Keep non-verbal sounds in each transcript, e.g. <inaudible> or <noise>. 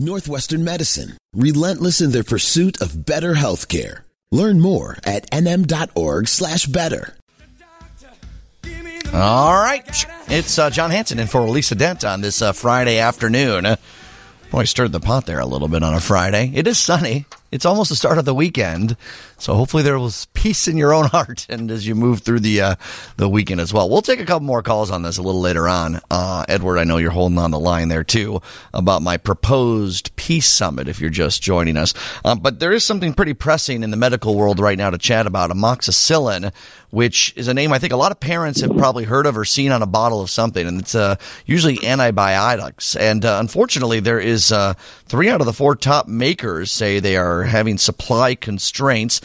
Northwestern Medicine, relentless in their pursuit of better healthcare. Learn more at nm.org slash better. All right. It's uh, Jon Hansen in for Lisa Dent on this uh, Friday afternoon. Uh, boy, stirred the pot there a little bit on a Friday. It is sunny. It's almost the start of the weekend. So hopefully there was peace in your own <laughs> heart and as you move through the uh, the weekend as well. We'll take a couple more calls on this a little later on. Uh, Edward, I know you're holding on the line there too about my proposed peace summit if you're just joining us. Um, but there is something pretty pressing in the medical world right now to chat about amoxicillin, which is a name I think a lot of parents have probably heard of or seen on a bottle of something, and it's uh, usually antibiotics. And uh, unfortunately, there is uh, three out of the four top makers say they are having supply constraints.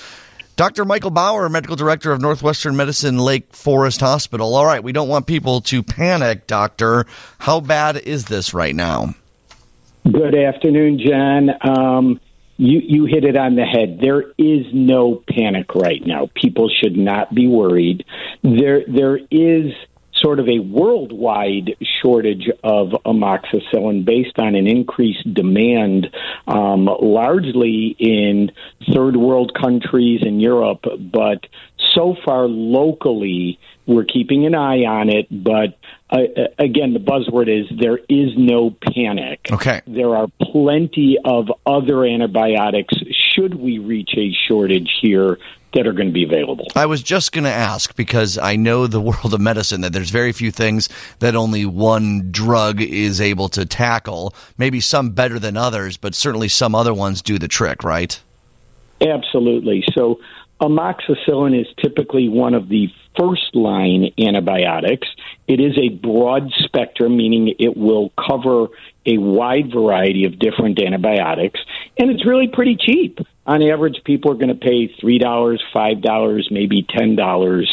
Dr. Michael Bauer, medical director of Northwestern Medicine Lake Forest Hospital. All right, we don't want people to panic, doctor. How bad is this right now? Good afternoon, Jon. Um, you you hit it on the head. There is no panic right now. People should not be worried. There there is sort of a worldwide shortage of amoxicillin based on an increased demand, um, largely in third world countries in Europe, but so far locally, we're keeping an eye on it. But uh, again, the buzzword is there is no panic. Okay. There are plenty of other antibiotics should we reach a shortage here that are going to be available. I was just going to ask because I know the <laughs> world of medicine that there's very few things that only one drug is able to tackle. Maybe some better than others, but certainly some other ones do the trick, right? Absolutely. So, amoxicillin is typically one of the first line antibiotics. It is a broad spectrum, meaning it will cover a wide variety of different antibiotics, and it's really pretty cheap. On average, people are going to pay $3, $5, maybe $10.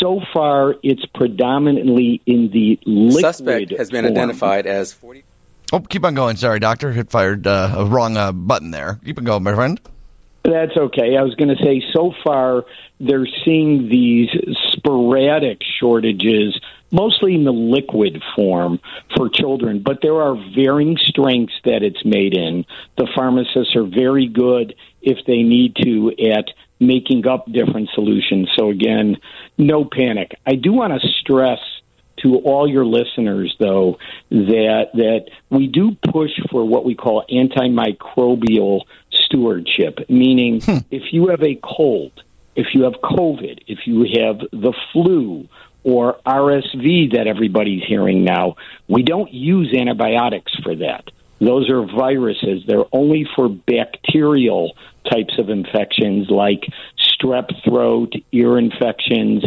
So far, it's predominantly in the liquid. Suspect has been form. identified as 40. Oh, keep on going. Sorry, doctor. Hit fired uh, a wrong uh, button there. Keep on going, my friend. That's okay. I was going to say so far they're seeing these sporadic shortages, mostly in the liquid form for children, but there are varying strengths that it's made in. The pharmacists are very good if they need to at making up different solutions. So, again, no panic. I do want to stress to all your listeners though that that we do push for what we call antimicrobial stewardship meaning Hmm. if you have a cold if you have covid if you have the flu or RSV that everybody's hearing now we don't use antibiotics for that those are viruses they're only for bacterial types of infections like strep throat ear infections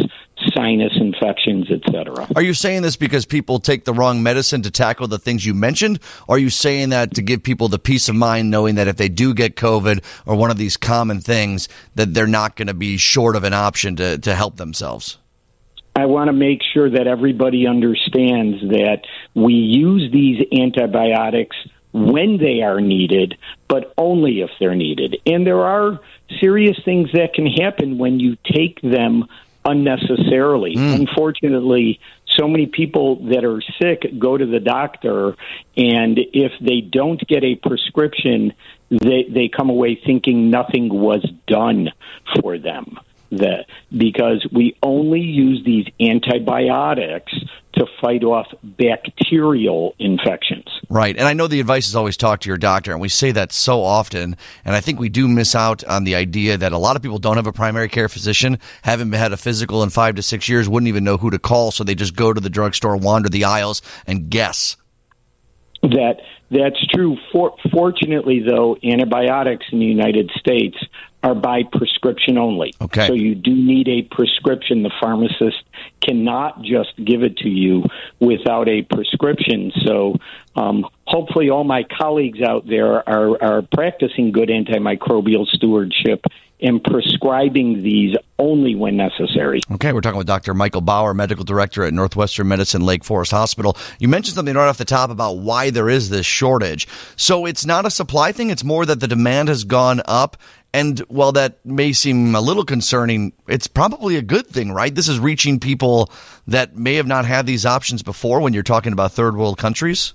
sinus infections etc Are you saying this because people take the wrong medicine to tackle the things you mentioned? Or are you saying that to give people the peace of mind knowing that if they do get COVID or one of these common things, that they're not going to be short of an option to, to help themselves? I want to make sure that everybody understands that we use these antibiotics when they are needed, but only if they're needed. And there are serious things that can happen when you take them unnecessarily. Hmm. Unfortunately, so many people that are sick go to the doctor, and if they don't get a prescription, they, they come away thinking nothing was done for them that because we only use these antibiotics to fight off bacterial infections. Right. And I know the advice is always talk to your doctor, and we say that so often. And I think we do miss out on the idea that a lot of people don't have a primary care physician, haven't had a physical in five to six years, wouldn't even know who to call, so they just go to the drugstore, wander the aisles, and guess. That that's true. For, fortunately, though, antibiotics in the United States are by prescription only. Okay. So you do need a prescription. The pharmacist cannot just give it to you without a prescription. So um, hopefully, all my colleagues out there are, are practicing good antimicrobial stewardship and prescribing these only when necessary. Okay, we're talking with Dr. Michael Bauer, medical director at Northwestern Medicine Lake Forest Hospital. You mentioned something right off the top about why there is this shortage. So it's not a supply thing, it's more that the demand has gone up. And while that may seem a little concerning, it's probably a good thing, right? This is reaching people that may have not had these options before when you're talking about third world countries.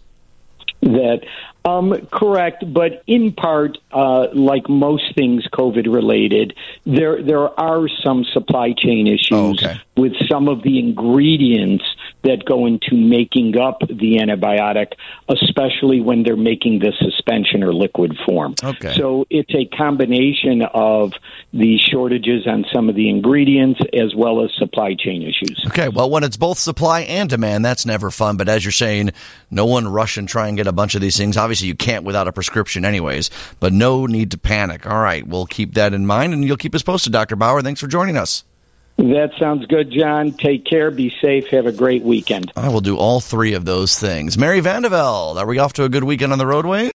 that Um, correct, but in part, uh, like most things COVID related, there there are some supply chain issues Oh, okay. With some of the ingredients that go into making up the antibiotic, especially when they're making the suspension or liquid form. Okay. So it's a combination of the shortages on some of the ingredients as well as supply chain issues. Okay, well, when it's both supply and demand, that's never fun. But as you're saying, no one rush and try and get a bunch of these things. Obviously, you can't without a prescription, anyways. But no need to panic. All right, we'll keep that in mind, and you'll keep us posted, Dr. Bauer. Thanks for joining us. That sounds good, Jon. Take care. Be safe. Have a great weekend. I will do all three of those things. Mary Vandevelde, are we off to a good weekend on the roadway?